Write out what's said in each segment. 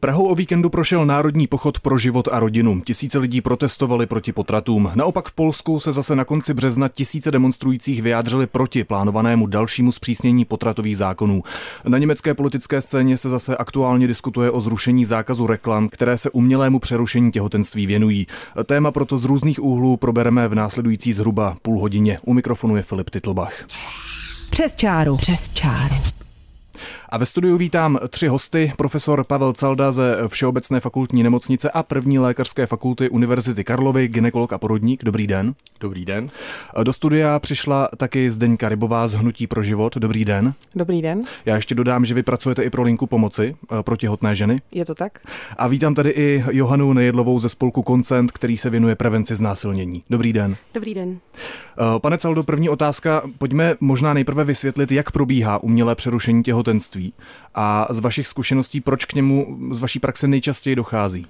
Prahou o víkendu prošel národní pochod pro život a rodinu. Tisíce lidí protestovali proti potratům. Naopak v Polsku se zase na konci března tisíce demonstrujících vyjádřili proti plánovanému dalšímu zpřísnění potratových zákonů. Na německé politické scéně se zase aktuálně diskutuje o zrušení zákazu reklam, které se umělému přerušení těhotenství věnují. Téma proto z různých úhlů probereme v následující zhruba půl hodině. U mikrofonu je Filip Titlbach. Přes čáru. Přes čáru. A ve studiu vítám tři hosty. Profesor Pavel Calda ze Všeobecné fakultní nemocnice a první lékařské fakulty Univerzity Karlovy, ginekolog a porodník. Dobrý den. Dobrý den. Do studia přišla taky Zdeňka Rybová z Hnutí pro život. Dobrý den. Dobrý den. Já ještě dodám, že vy pracujete i pro linku pomoci eh, pro těhotné ženy. Je to tak? A vítám tady i Johanu Nejedlovou ze spolku Koncent, který se věnuje prevenci znásilnění. Dobrý den. Dobrý den. Eh, pane Caldo, první otázka. Pojďme možná nejprve vysvětlit, jak probíhá umělé přerušení těhotenství a z vašich zkušeností, proč k němu z vaší praxe nejčastěji dochází.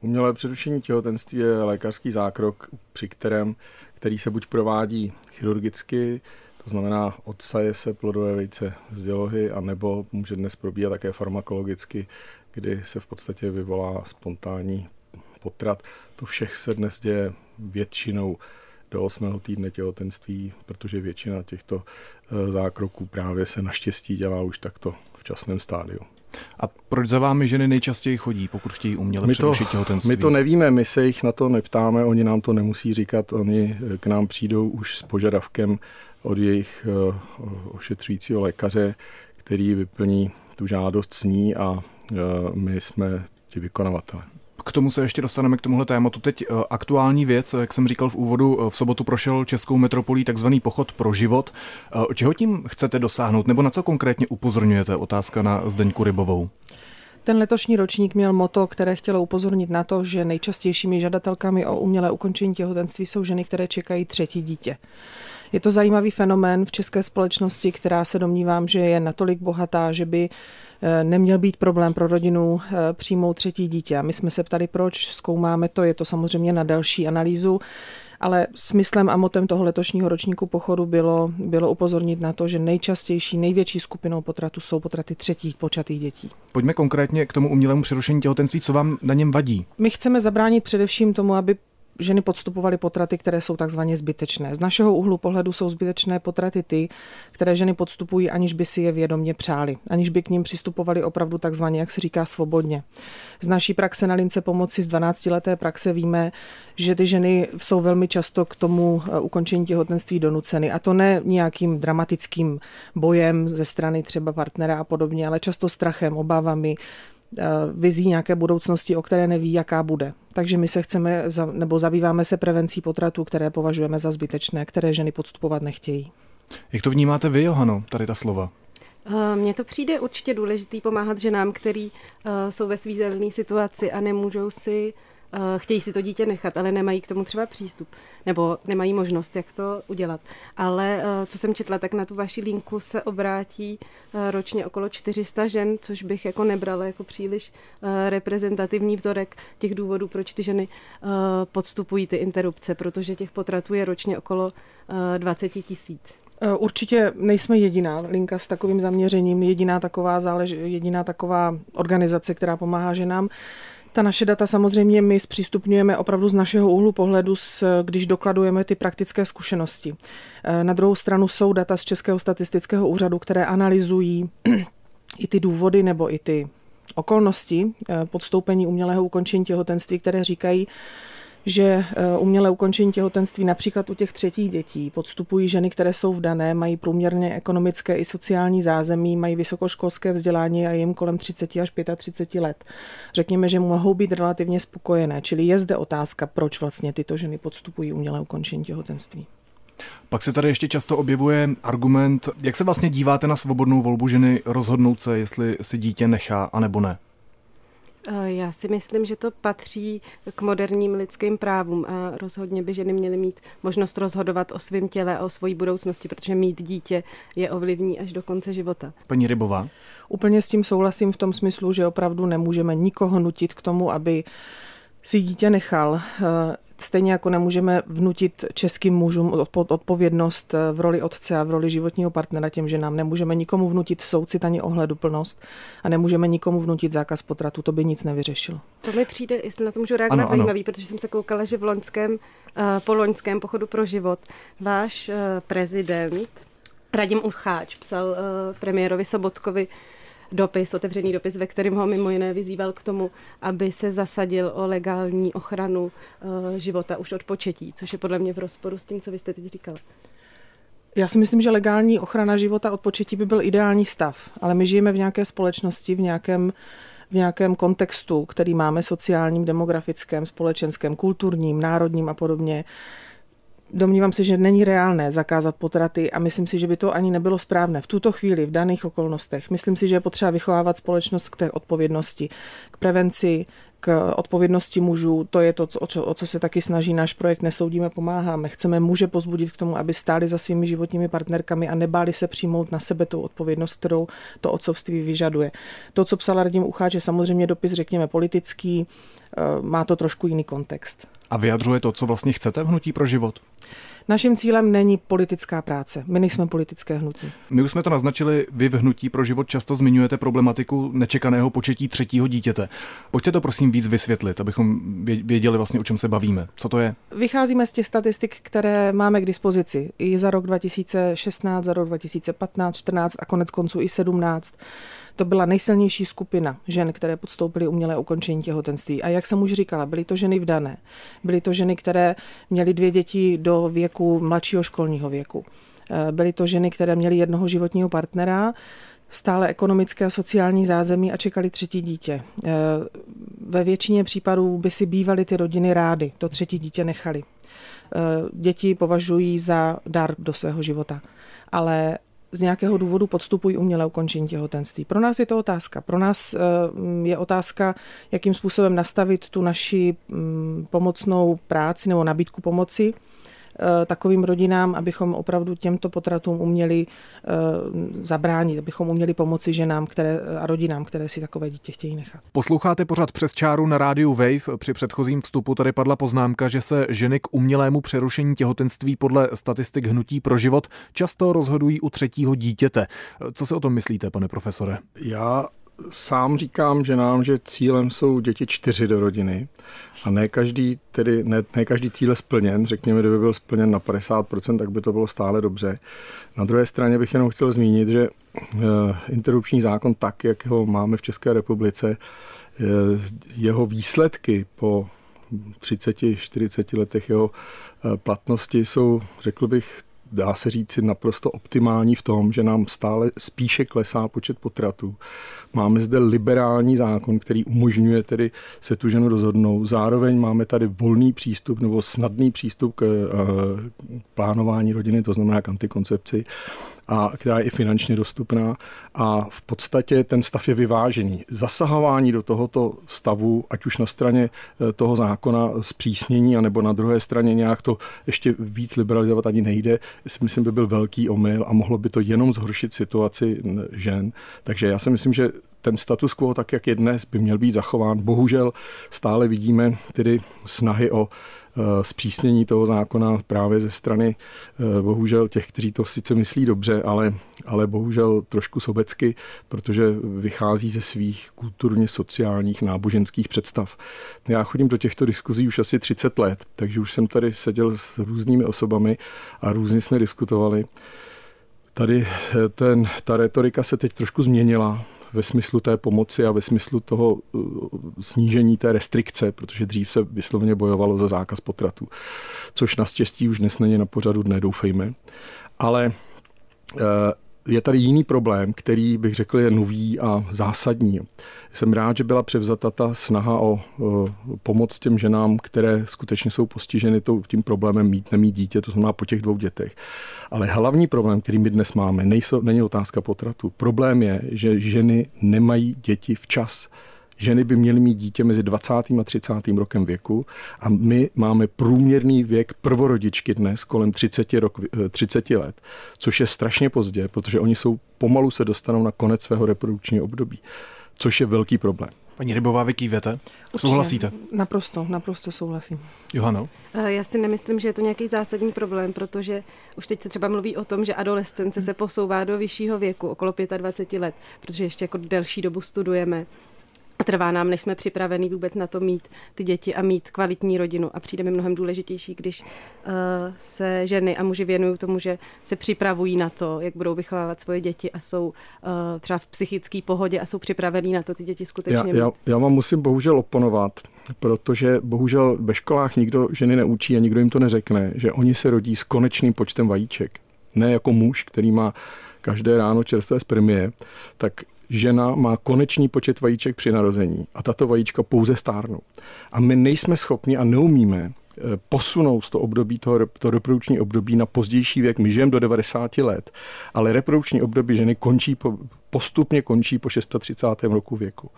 Umělé přerušení těhotenství je lékařský zákrok, při kterém, který se buď provádí chirurgicky, to znamená odsaje se plodové vejce z dělohy, anebo může dnes probíhat také farmakologicky, kdy se v podstatě vyvolá spontánní potrat. To všech se dnes děje většinou do 8. týdne těhotenství, protože většina těchto eh, zákroků právě se naštěstí dělá už takto v časném stádiu. A proč za vámi ženy nejčastěji chodí, pokud chtějí uměle my to, přerušit těhotenství? My to nevíme, my se jich na to neptáme, oni nám to nemusí říkat, oni eh, k nám přijdou už s požadavkem od jejich eh, ošetřujícího lékaře, který vyplní tu žádost s ní a my jsme ti vykonavatelé. K tomu se ještě dostaneme k tomuhle tématu. Teď eh, aktuální věc, jak jsem říkal v úvodu, eh, v sobotu prošel Českou metropolí takzvaný pochod pro život. Eh, čeho tím chcete dosáhnout, nebo na co konkrétně upozorňujete? Otázka na Zdeňku Rybovou. Ten letošní ročník měl moto, které chtělo upozornit na to, že nejčastějšími žadatelkami o umělé ukončení těhotenství jsou ženy, které čekají třetí dítě. Je to zajímavý fenomén v české společnosti, která se domnívám, že je natolik bohatá, že by neměl být problém pro rodinu eh, přijmout třetí dítě. A my jsme se ptali, proč, zkoumáme to, je to samozřejmě na další analýzu. Ale smyslem a motem toho letošního ročníku pochodu bylo, bylo upozornit na to, že nejčastější, největší skupinou potratu jsou potraty třetích počatých dětí. Pojďme konkrétně k tomu umělému přerušení těhotenství. Co vám na něm vadí? My chceme zabránit především tomu, aby ženy podstupovaly potraty, které jsou takzvaně zbytečné. Z našeho úhlu pohledu jsou zbytečné potraty ty, které ženy podstupují, aniž by si je vědomě přáli, aniž by k ním přistupovali opravdu takzvaně, jak se říká, svobodně. Z naší praxe na lince pomoci z 12-leté praxe víme, že ty ženy jsou velmi často k tomu eh, ukončení těhotenství donuceny. A to ne nějakým dramatickým bojem ze strany třeba partnera a podobně, ale často strachem, obávami, vizí nějaké budoucnosti, o které neví, jaká bude. Takže my se chceme, nebo zabýváme se prevencí potratů, které považujeme za zbytečné, které ženy podstupovat nechtějí. Jak to vnímáte vy, Johano, tady ta slova? Eh, mně to přijde určitě důležitý pomáhat ženám, který eh, jsou ve svízelné situaci a nemůžou si Eh, chtějí si to dítě nechat, ale nemají k tomu třeba přístup, nebo nemají možnost, jak to udělat. Ale eh, co jsem četla, tak na tu vaši linku se obrátí eh, ročně okolo 400 žen, což bych jako nebrala jako příliš reprezentativní vzorek těch důvodů, proč ty ženy podstupují ty interrupce, protože těch potratů je ročně okolo 20 tisíc. Určitě nejsme jediná linka s takovým zaměřením, jediná taková zálež, jediná taková organizace, která pomáhá ženám. Ta naše data samozřejmě my zpřístupňujeme opravdu z našeho úhlu pohledu, když dokladujeme ty praktické zkušenosti. E, na druhou stranu jsou data z Českého statistického úřadu, které analyzují i ty důvody nebo i ty okolnosti e, podstoupení umělého ukončení těhotenství, které říkají, že eh, umělé ukončení těhotenství například u těch třetích dětí podstupují ženy, které jsou vdané, mají průměrně ekonomické i sociální zázemí, mají vysokoškolské vzdělání a jim kolem 30 až 35 let. Řekněme, že mohou být relativně spokojené, čili je zde otázka, proč vlastně tyto ženy podstupují umělé ukončení těhotenství. Pak se tady ještě často objevuje argument, jak se vlastně díváte na svobodnou volbu ženy rozhodnout se, jestli si dítě nechá, anebo ne? Eh, já si myslím, že to patří k moderním lidským právům a rozhodně by ženy měly mít možnost rozhodovat o svém těle a o svojí budoucnosti, protože mít dítě je ovlivní až do konce života. Paní Rybová? Úplně s tím souhlasím v tom smyslu, že opravdu nemůžeme nikoho nutit k tomu, aby si dítě nechal. Eh, Stejně jako nemůžeme vnutit českým mužům odpovědnost eh, v roli otce a v roli životního partnera těm, že nám nemůžeme nikomu vnutit soucit ani ohleduplnost a nemůžeme nikomu vnutit zákaz potratu, to by nic nevyřešilo. To mi přijde, jestli na to můžu reagovat, ano, zajímavý, ano. protože jsem se koukala, že v loňském, eh, po loňském pochodu pro život váš prezident Radim Ucháč psal premiérovi Sobotkovi, dopis, otevřený dopis, ve kterém ho mimo jiné vyzýval k tomu, aby se zasadil o legální ochranu uh, života už od početí, což je podle mě v rozporu s tím, co vy jste teď říkal. Já si myslím, že legální ochrana života od početí by byl ideální stav, ale my žijeme v nějaké společnosti, v nějakém v nějakém kontextu, který máme sociálním, demografickém, společenském, kulturním, národním a podobně, Domnívám se, že není reálné zakázat potraty a myslím si, že by to ani nebylo správné v tuto chvíli, v daných okolnostech. Myslím si, že je potřeba vychovávat společnost k té odpovědnosti, k prevenci, k odpovědnosti mužů. To je to, o co, o co se taky snaží náš projekt Nesoudíme, pomáháme. Chceme muže pozbudit k tomu, aby stáli za svými životními partnerkami a nebáli se přijmout na sebe tu odpovědnost, kterou to otcovství vyžaduje. To, co psala Radim Ucháč, je samozřejmě dopis, řekněme, politický, eh, má to trošku jiný kontext. A vyjadřuje to, co vlastně chcete v Hnutí pro život? Naším cílem není politická práce. My nejsme politické hnutí. My už jsme to naznačili, vy v Hnutí pro život často zmiňujete problematiku nečekaného početí třetího dítěte. Pojďte to prosím víc vysvětlit, abychom věděli vlastně, o čem se bavíme. Co to je? Vycházíme z těch statistik, které máme k dispozici i za rok 2016, za rok 2015, 14 a konec konců i 17 to byla nejsilnější skupina žen, které podstoupily umělé ukončení těhotenství. A jak jsem už říkala, byly to ženy vdané. Byly to ženy, které měly dvě děti do věku mladšího školního věku. Eh, byly to ženy, které měly jednoho životního partnera, stále ekonomické a sociální zázemí a čekali třetí dítě. Eh, ve většině případů by si bývaly ty rodiny rády, to třetí dítě nechali. Eh, děti považují za dar do svého života. Ale z nějakého důvodu podstupují umělé ukončení těhotenství. Pro nás je to otázka. Pro nás eh, je otázka, jakým způsobem nastavit tu naši mm, pomocnou práci nebo nabídku pomoci takovým rodinám, abychom opravdu těmto potratům uměli eh, zabránit, abychom uměli pomoci ženám které, a rodinám, které si takové dítě chtějí nechat. Posloucháte pořád přes čáru na rádiu Wave. Při předchozím vstupu tady padla poznámka, že se ženy k umělému přerušení těhotenství podle statistik Hnutí pro život často rozhodují u třetího dítěte. Co si o tom myslíte, pane profesore? Já sám říkám, že nám, že cílem jsou děti čtyři do rodiny a ne každý, tedy ne, ne každý cíl je splněn. Řekněme, kdyby byl splněn na 50%, tak by to bylo stále dobře. Na druhé straně bych jenom chtěl zmínit, že eh, interrupční zákon tak, jak ho máme v České republice, eh, jeho výsledky po 30-40 letech jeho eh, platnosti jsou, řekl bych, dá se říct, naprosto optimální v tom, že nám stále spíše klesá počet potratů. Máme zde liberální zákon, který umožňuje tedy se tu ženu rozhodnout. Zároveň máme tady volný přístup nebo snadný přístup k, eh, k plánování rodiny, to znamená k antikoncepci a která je i finančně dostupná a v podstatě ten stav je vyvážený. Zasahování do tohoto stavu, ať už na straně eh, toho zákona zpřísnění, anebo na druhé straně nějak to ještě víc liberalizovat ani nejde, si myslím, by byl velký omyl a mohlo by to jenom zhoršit situaci žen. Takže já si myslím, že ten status quo, tak jak je dnes, by měl být zachován. Bohužel stále vidíme tedy snahy o zpřísnění toho zákona právě ze strany eh, bohužel těch, kteří to sice myslí dobře, ale, ale bohužel trošku sobecky, protože vychází ze svých kulturně sociálních náboženských představ. Já chodím do těchto diskuzí už asi 30 let, takže už jsem tady seděl s různými osobami a různě jsme diskutovali. Tady eh, ten, ta retorika se teď trošku změnila ve smyslu té pomoci a ve smyslu toho uh, snížení té restrikce, protože dřív se vysloveně bojovalo za zákaz potratu, což naštěstí už dnes není na pořadu dne, doufejme. Ale uh, je tady jiný problém, který bych řekl je nový a zásadní. Jsem rád, že byla převzata ta snaha o, pomoc těm ženám, které skutečně jsou postiženy tím problémem mít, nemít dítě, to znamená po těch dvou dětech. Ale hlavní problém, který my dnes máme, nejsou, není otázka potratu. Problém je, že ženy nemají děti včas Ženy by měly mít dítě mezi 20. a 30. rokem věku a my máme průměrný věk prvorodičky dnes kolem 30, rok, 30 eh, let, což je strašně pozdě, protože oni jsou pomalu se dostanou na konec svého reprodukčního období, což je velký problém. Paní Rybová, vy kývete? Souhlasíte? Naprosto, naprosto souhlasím. Johano? Eh, já si nemyslím, že je to nějaký zásadní problém, protože už teď se třeba mluví o tom, že adolescence se posouvá do vyššího věku, okolo 25 let, protože ještě jako delší dobu studujeme a trvá nám, než jsme připraveni vůbec na to mít ty děti a mít kvalitní rodinu. A přijde mi mnohem důležitější, když uh, se ženy a muži věnují tomu, že se připravují na to, jak budou vychovávat svoje děti a jsou uh, třeba v psychické pohodě a jsou připravení na to ty děti skutečně já, já, já vám musím bohužel oponovat, protože bohužel ve školách nikdo ženy neučí a nikdo jim to neřekne, že oni se rodí s konečným počtem vajíček. Ne jako muž, který má každé ráno čerstvé spermie, tak žena má konečný počet vajíček při narození a tato vajíčka pouze stárnou. A my nejsme schopni a neumíme eh, posunout to období, toho, to reprodukční období na pozdější věk. My žijeme do 90 let, ale reprodukční období ženy končí po, postupně končí po 630. roku věku.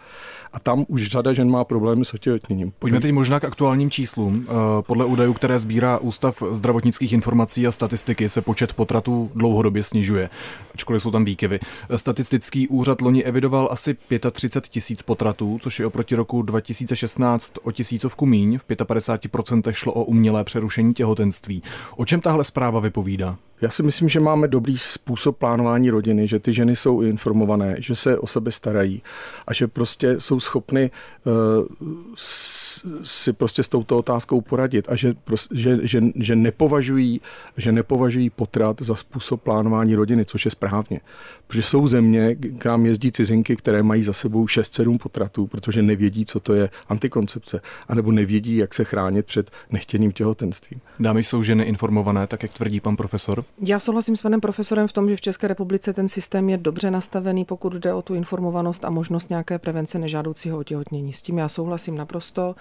A tam už řada žen má problémy s otěhotněním. Pojďme teď možná k aktuálním číslům. Eh, podle údajů, které sbírá Ústav zdravotnických informací a statistiky, se počet potratů dlouhodobě snižuje, ačkoliv jsou tam výkyvy. Statistický úřad loni evidoval asi 35 tisíc potratů, což je oproti roku 2016 o tisícovku míň. V 55% šlo o umělé přerušení těhotenství. O čem tahle zpráva vypovídá? Já si myslím, že máme dobrý způsob plánování rodiny, že ty ženy jsou informované, že se o sebe starají a že prostě jsou schopny uh, si prostě s touto otázkou poradit a že, že, že, že, nepovažují, že nepovažují potrat za způsob plánování rodiny, což je správně. Protože jsou země, kam jezdí cizinky, které mají za sebou 6-7 potratů, protože nevědí, co to je antikoncepce, anebo nevědí, jak se chránit před nechtěným těhotenstvím. Dámy jsou ženy informované, tak jak tvrdí pan profesor? Já souhlasím s panem profesorem v tom, že v České republice ten systém je dobře nastavený, pokud jde o tu informovanost a možnost nějaké prevence nežádoucího otěhotnění. S tím já souhlasím naprosto.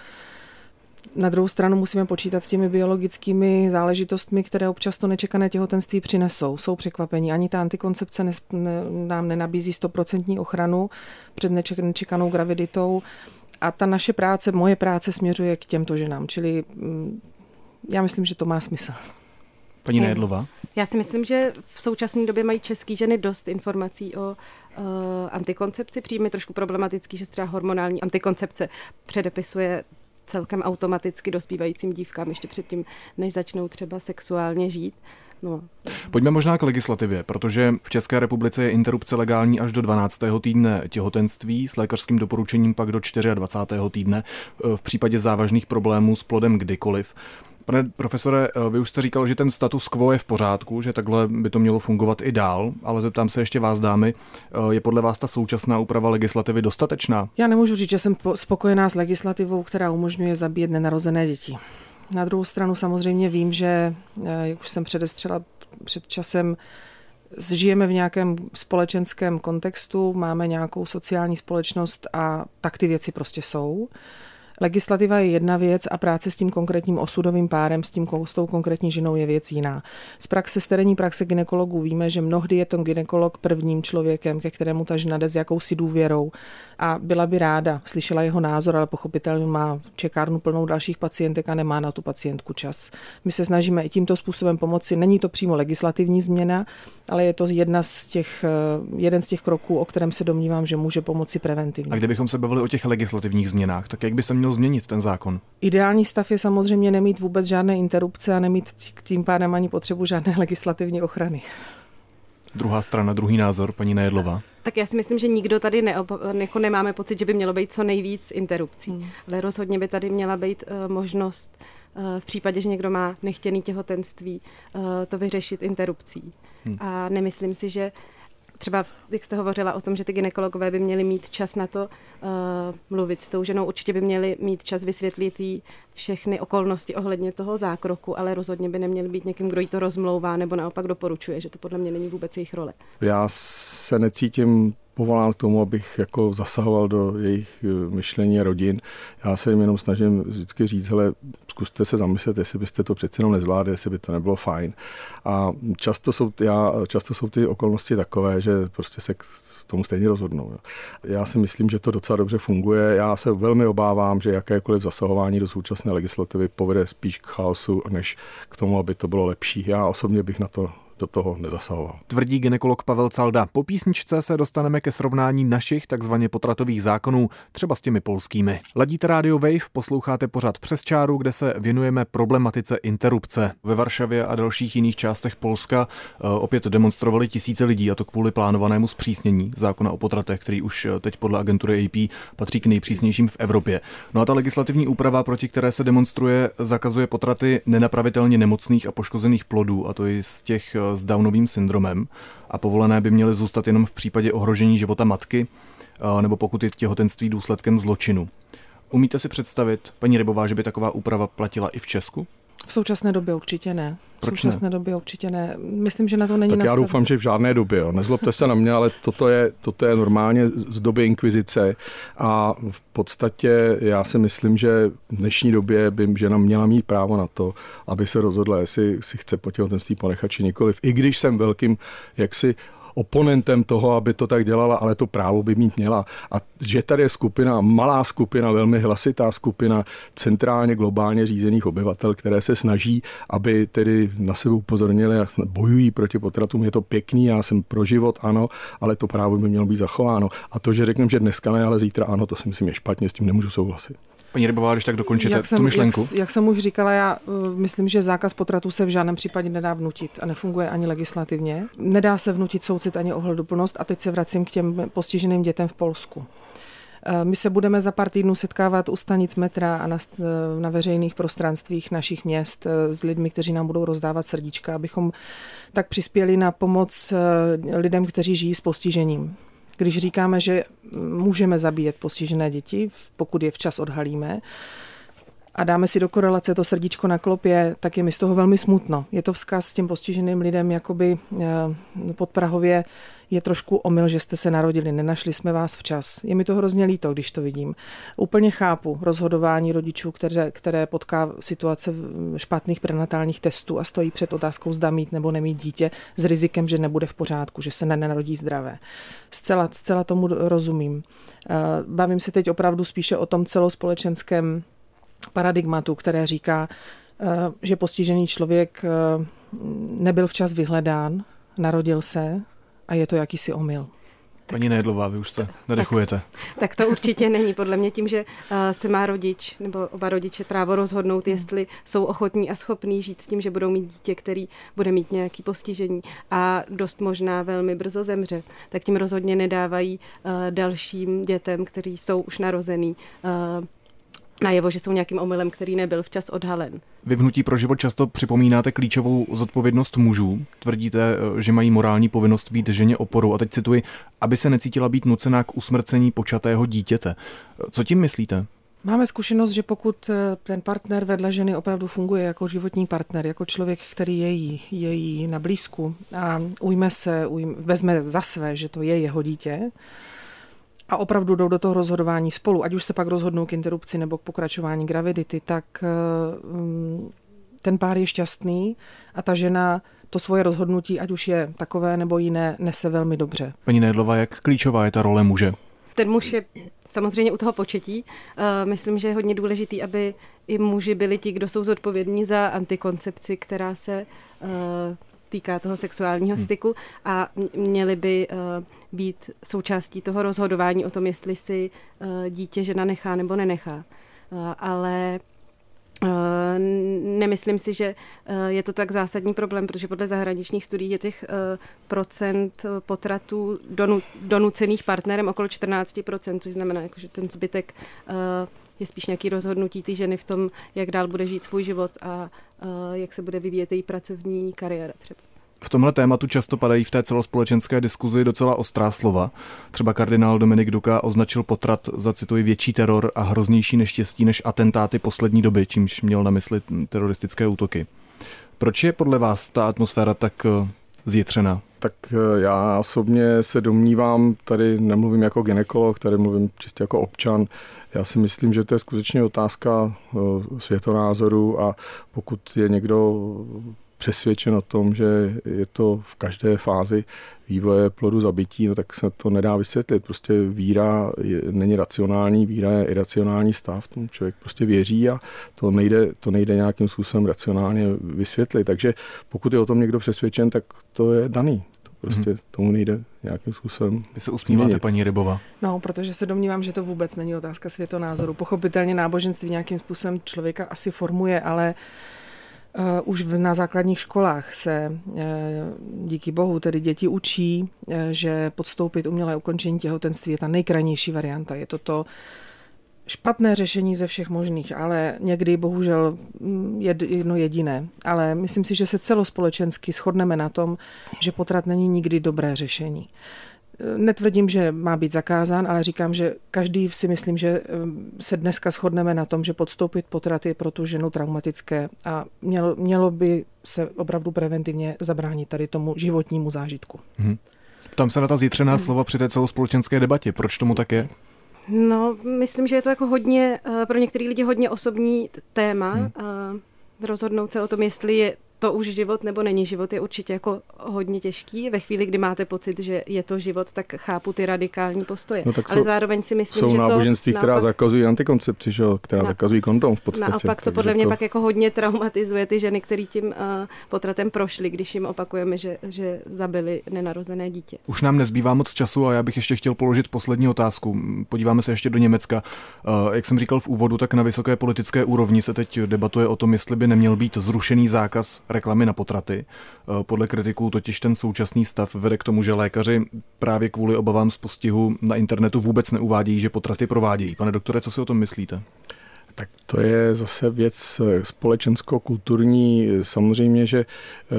Na druhou stranu musíme počítat s těmi biologickými záležitostmi, které občas to nečekané těhotenství přinesou. Jsou překvapení. Ani ta antikoncepce ne, ne, nám nenabízí stoprocentní ochranu před nečekanou graviditou. A ta naše práce, moje práce směřuje k těmto ženám. Čili mm, já myslím, že to má smysl. Paní Nejedlova? Já si myslím, že v současné době mají české ženy dost informací o uh, antikoncepci. Přijíme trošku problematický, že třeba hormonální antikoncepce předepisuje celkem automaticky dospívajícím dívkám ještě předtím, než začnou třeba sexuálně žít. No. Pojďme možná k legislativě, protože v České republice je interrupce legální až do 12. týdne těhotenství, s lékařským doporučením pak do 24. týdne, v případě závažných problémů s plodem kdykoliv. Pane profesore, eh, vy už jste říkal, že ten status quo je v pořádku, že takhle by to mělo fungovat i dál, ale zeptám se ještě vás, dámy, eh, je podle vás ta současná úprava legislativy dostatečná? Já nemůžu říct, že jsem spokojená s legislativou, která umožňuje zabíjet nenarozené děti. Na druhou stranu samozřejmě vím, že, eh, jak už jsem předestřela před časem, žijeme v nějakém společenském kontextu, máme nějakou sociální společnost a tak ty věci prostě jsou. Legislativa je jedna věc a práce s tím konkrétním osudovým párem, s, tím, s tou konkrétní ženou je věc jiná. Z praxe, z terénní praxe ginekologů víme, že mnohdy je ten ginekolog prvním člověkem, ke kterému ta žena jde s jakousi důvěrou a byla by ráda, slyšela jeho názor, ale pochopitelně má čekárnu plnou dalších pacientek a nemá na tu pacientku čas. My se snažíme i tímto způsobem pomoci. Není to přímo legislativní změna, ale je to jedna z těch, eh, jeden z těch kroků, o kterém se domnívám, že může pomoci preventivně. A kdybychom se bavili o těch legislativních změnách, tak jak by se měl změnit ten zákon? Ideální stav je samozřejmě nemít vůbec žádné interrupce a nemít tím pádem ani potřebu žádné legislativní ochrany. Druhá strana, druhý názor, paní Nejedlova. Tak já si myslím, že nikdo tady neob- jako nemáme pocit, že by mělo být co nejvíc interrupcí. Hmm. Ale rozhodně by tady měla být uh, možnost uh, v případě, že někdo má nechtěný těhotenství, uh, to vyřešit interrupcí. Hmm. A nemyslím si, že třeba, jak jste hovořila o tom, že ty ginekologové by měli mít čas na to uh, mluvit s tou ženou, určitě by měli mít čas vysvětlit jí všechny okolnosti ohledně toho zákroku, ale rozhodně by neměli být někým, kdo jí to rozmlouvá nebo naopak doporučuje, že to podle mě není vůbec jejich role. Já se necítím povolán k tomu, abych jako zasahoval do jejich eh, myšlení a rodin. Já se jim jenom snažím vždycky říct, hele, zkuste se zamyslet, jestli byste to přece jenom nezvládli, jestli by to nebylo fajn. A často jsou, já, často jsou ty okolnosti takové, že prostě se k tomu stejně rozhodnou. Já si myslím, že to docela dobře funguje. Já se velmi obávám, že jakékoliv zasahování do současné legislativy povede spíš k chaosu, než k tomu, aby to bylo lepší. Já osobně bych na to do toho nezasahoval. Tvrdí ginekolog Pavel Calda. Po písničce se dostaneme ke srovnání našich takzvaně potratových zákonů, třeba s těmi polskými. Ladíte Radio Wave, posloucháte pořád přes čáru, kde se věnujeme problematice interrupce. Ve Varšavě a dalších jiných částech Polska eh, opět demonstrovali tisíce lidí, a to kvůli plánovanému zpřísnění zákona o potratech, který už eh, teď podle agentury AP patří k nejpřísnějším v Evropě. No a ta legislativní úprava, proti které se demonstruje, zakazuje potraty nenapravitelně nemocných a poškozených plodů, a to i z těch eh, s Downovým syndromem a povolené by měly zůstat jenom v případě ohrožení života matky nebo pokud je těhotenství důsledkem zločinu. Umíte si představit, paní Rybová, že by taková úprava platila i v Česku? V současné době určitě ne. Proč v současné ne? době určitě ne. Myslím, že na to není Tak já doufám, že v žádné době. Jo. Nezlobte se na mě, ale toto je, toto je normálně z doby inkvizice a v podstatě já si myslím, že v dnešní době by žena měla mít právo na to, aby se rozhodla, jestli si chce po těhotenství ponechat či nikoliv. I když jsem velkým jaksi oponentem toho, aby to tak dělala, ale to právo by mít měla. A že tady je skupina, malá skupina, velmi hlasitá skupina centrálně globálně řízených obyvatel, které se snaží, aby tedy na sebe upozornili a bojují proti potratům, je to pěkný, já jsem pro život, ano, ale to právo by mělo být zachováno. A to, že řekneme, že dneska ne, ale zítra ano, to si myslím je špatně, s tím nemůžu souhlasit. Paní Rybová, když tak dokončíte jak tu jsem, myšlenku. Jak, jak jsem už říkala, já uh, myslím, že zákaz potratů se v žádném případě nedá vnutit a nefunguje ani legislativně. Nedá se vnutit soucit ani ohleduplnost a teď se vracím k těm postiženým dětem v Polsku. Uh, My se budeme za pár týdnů setkávat u stanic metra a na, uh, na veřejných prostranstvích našich měst s lidmi, kteří nám budou rozdávat srdíčka, abychom tak přispěli na pomoc lidem, kteří žijí s postižením. Když říkáme, že můžeme zabíjet postižené děti, pokud je včas odhalíme, a dáme si do korelace to srdíčko na klopě, tak je mi z toho velmi smutno. Je to vzkaz těm postiženým lidem, jakoby eh, pod Prahově je trošku omyl, že jste se narodili, nenašli jsme vás včas. Je mi to hrozně líto, když to vidím. Úplně chápu rozhodování rodičů, které, které potká situace špatných prenatálních testů a stojí před otázkou, zda mít nebo nemít dítě s rizikem, že nebude v pořádku, že se nenarodí zdravé. Zcela, zcela tomu rozumím. Eh, Bavím se teď opravdu spíše o tom celospolečenském paradigmatu, které říká, eh, že postižený člověk eh, nebyl včas vyhledán, narodil se a je to jakýsi omyl. Paní Nédlová, vy už se nadechujete. Tak to určitě není. Podle mě tím, že uh, se má rodič nebo oba rodiče právo rozhodnout, jestli jsou ochotní a schopní žít s tím, že budou mít dítě, který bude mít nějaký postižení a dost možná velmi brzo zemře, tak tím rozhodně nedávají uh, dalším dětem, kteří jsou už narozený, uh, najevo, že jsou nějakým omylem, který nebyl včas odhalen. Vy v Hnutí pro život často připomínáte klíčovou zodpovědnost mužů. Tvrdíte, že mají morální povinnost být ženě oporou. A teď cituji, aby se necítila být nucená k usmrcení počatého dítěte. Co tím myslíte? Máme zkušenost, že pokud eh, ten partner vedle ženy opravdu funguje jako životní partner, jako člověk, který je jí, je jí na blízku a ujme se, ujme, vezme za své, že to je jeho dítě, a opravdu jdou do toho rozhodování spolu, ať už se pak rozhodnou k interrupci nebo k pokračování gravidity, tak mm, ten pár je šťastný a ta žena to svoje rozhodnutí, ať už je takové nebo jiné, nese velmi dobře. Paní Nédlova, jak klíčová je ta role muže? Ten muž je samozřejmě u toho početí. Uh, myslím, že je hodně důležitý, aby i muži byli ti, kdo jsou zodpovědní za antikoncepci, která se uh, týká toho sexuálního styku a měli by být součástí toho rozhodování o tom, jestli si uh, dítě žena nechá nebo nenechá. Uh, ale Uh, nemyslím si, že je to tak zásadní problém, protože podle zahraničních studií je těch procent potratů donu, donucených partnerem okolo 14%, což znamená, jako, že ten zbytek je spíš nějaký rozhodnutí té ženy v tom, jak dál bude žít svůj život a jak se bude vyvíjet její pracovní kariéra třeba. V tomhle tématu často padají v té celospolečenské diskuzi docela ostrá slova. Třeba kardinál Dominik Duka označil potrat za, cituji, větší teror a hroznější neštěstí než atentáty poslední doby, čímž měl na mysli teroristické útoky. Proč je podle vás ta atmosféra tak z Jitřena? Tak eh, já osobně se domnívám, tady nemluvím jako ginekolog, tady mluvím čistě jako občan. Já si myslím, že to je skutečně otázka eh, světonázoru a pokud je někdo přesvědčen o tom, že je to v každé fázi vývoje plodu zabití, no tak se to nedá vysvětlit. Prostě víra je, není racionální, víra je iracionální stav, tomu člověk prostě věří a to nejde, to nejde nějakým způsobem racionálně vysvětlit. Takže pokud je o tom někdo přesvědčen, tak to je daný. To prostě hmm. tomu nejde nějakým způsobem. Vy se usmíváte, měnit. paní Rybova. No, protože se domnívám, že to vůbec není otázka světonázoru. Pochopitelně náboženství nějakým způsobem člověka asi formuje, ale Uh, už na základních školách se uh, díky bohu tedy děti učí, uh, že podstoupit umělé ukončení těhotenství je ta nejkrajnější varianta. Je to to špatné řešení ze všech možných, ale někdy bohužel mm, jedno jediné. Ale myslím si, že se celospolečensky shodneme na tom, že potrat není nikdy dobré řešení. Netvrdím, že má být zakázán, ale říkám, že každý si myslím, že se dneska shodneme na tom, že podstoupit potrat je pro tu ženu traumatické a mělo, mělo by se opravdu preventivně zabránit tady tomu životnímu zážitku. Hmm. Tam se na ta zítřená hmm. slova při té celospolečenské debatě. Proč tomu tak je? No, myslím, že je to jako hodně, eh, pro některé lidi hodně osobní téma. Hmm. Rozhodnout se o tom, jestli je to už život nebo není život, je určitě jako hodně těžký. Ve chvíli, kdy máte pocit, že je to život, tak chápu ty radikální postoje. No, tak Ale jsou, zároveň si myslím, jsou že náboženství, to která naopak, zakazují antikoncepci, že? která na, zakazují kondom v podstatě. Naopak to podle mě to... pak jako hodně traumatizuje ty ženy, které tím uh, potratem prošly, když jim opakujeme, že, že zabili nenarozené dítě. Už nám nezbývá moc času a já bych ještě chtěl položit poslední otázku. Podíváme se ještě do Německa. Uh, jak jsem říkal v úvodu, tak na vysoké politické úrovni se teď debatuje o tom, jestli by neměl být zrušený zákaz reklamy na potraty. Eh, podle kritiků totiž ten současný stav vede k tomu, že lékaři právě kvůli obavám z postihu na internetu vůbec neuvádějí, že potraty provádějí. Pane doktore, co si o tom myslíte? Tak to je zase věc eh, společensko-kulturní. Samozřejmě, že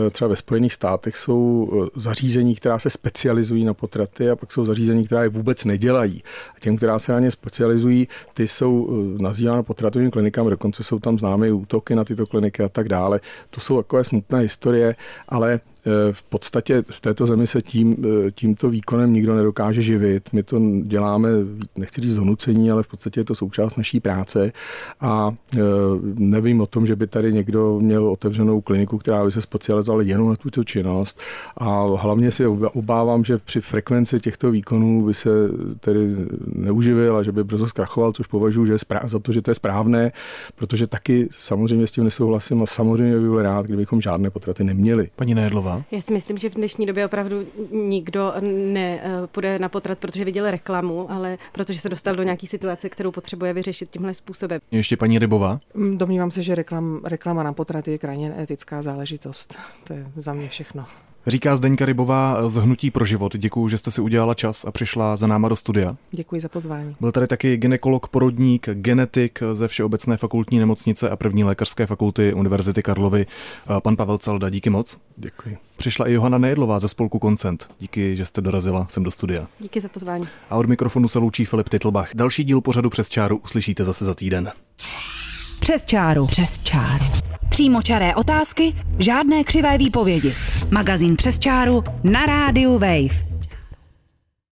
eh, třeba ve Spojených státech jsou zařízení, která se specializují na potraty a pak jsou zařízení, která je vůbec nedělají. A těm, která se na ně specializují, ty jsou nazývány potratovými klinikami, dokonce jsou tam známé útoky na tyto kliniky a tak dále. To jsou takové smutné historie, ale Eh, v podstatě v této zemi se tím, eh, tímto výkonem nikdo nedokáže živit. My to děláme, nechci říct donucení, ale v podstatě je to součást naší práce a eh, nevím o tom, že by tady někdo měl otevřenou kliniku, která by se specializovala jenom na tuto činnost a hlavně si obávám, že při frekvenci těchto výkonů by se tedy neuživil a že by brzo zkrachoval, což považuji že za to, že to je správné, protože taky samozřejmě s tím nesouhlasím a samozřejmě by byl rád, kdybychom žádné potraty neměli. Paní Nejedlová. Já si myslím, že v dnešní době opravdu nikdo nepůjde eh, na potrat, protože viděl reklamu, ale protože se dostal do nějaké situace, kterou potřebuje vyřešit tímhle způsobem. Ještě paní Rybová? Mm, domnívám se, že reklam, reklama na potrat je krajně etická záležitost. To je za mě všechno. Říká Zdeňka Rybová z Hnutí pro život. Děkuji, že jste si udělala čas a přišla za náma do studia. Děkuji za pozvání. Byl tady taky ginekolog, porodník, genetik ze Všeobecné fakultní nemocnice a první lékařské fakulty Univerzity Karlovy, pan Pavel Celda. Díky moc. Děkuji. Přišla i Johana Nejedlová ze spolku Koncent. Díky, že jste dorazila sem do studia. Díky za pozvání. A od mikrofonu se loučí Filip Titlbach. Další díl pořadu přes čáru uslyšíte zase za týden. Přes čáru. Přes čáru. Přímočaré otázky, žádné křivé výpovědi. Magazín přes čáru na rádiu Wave.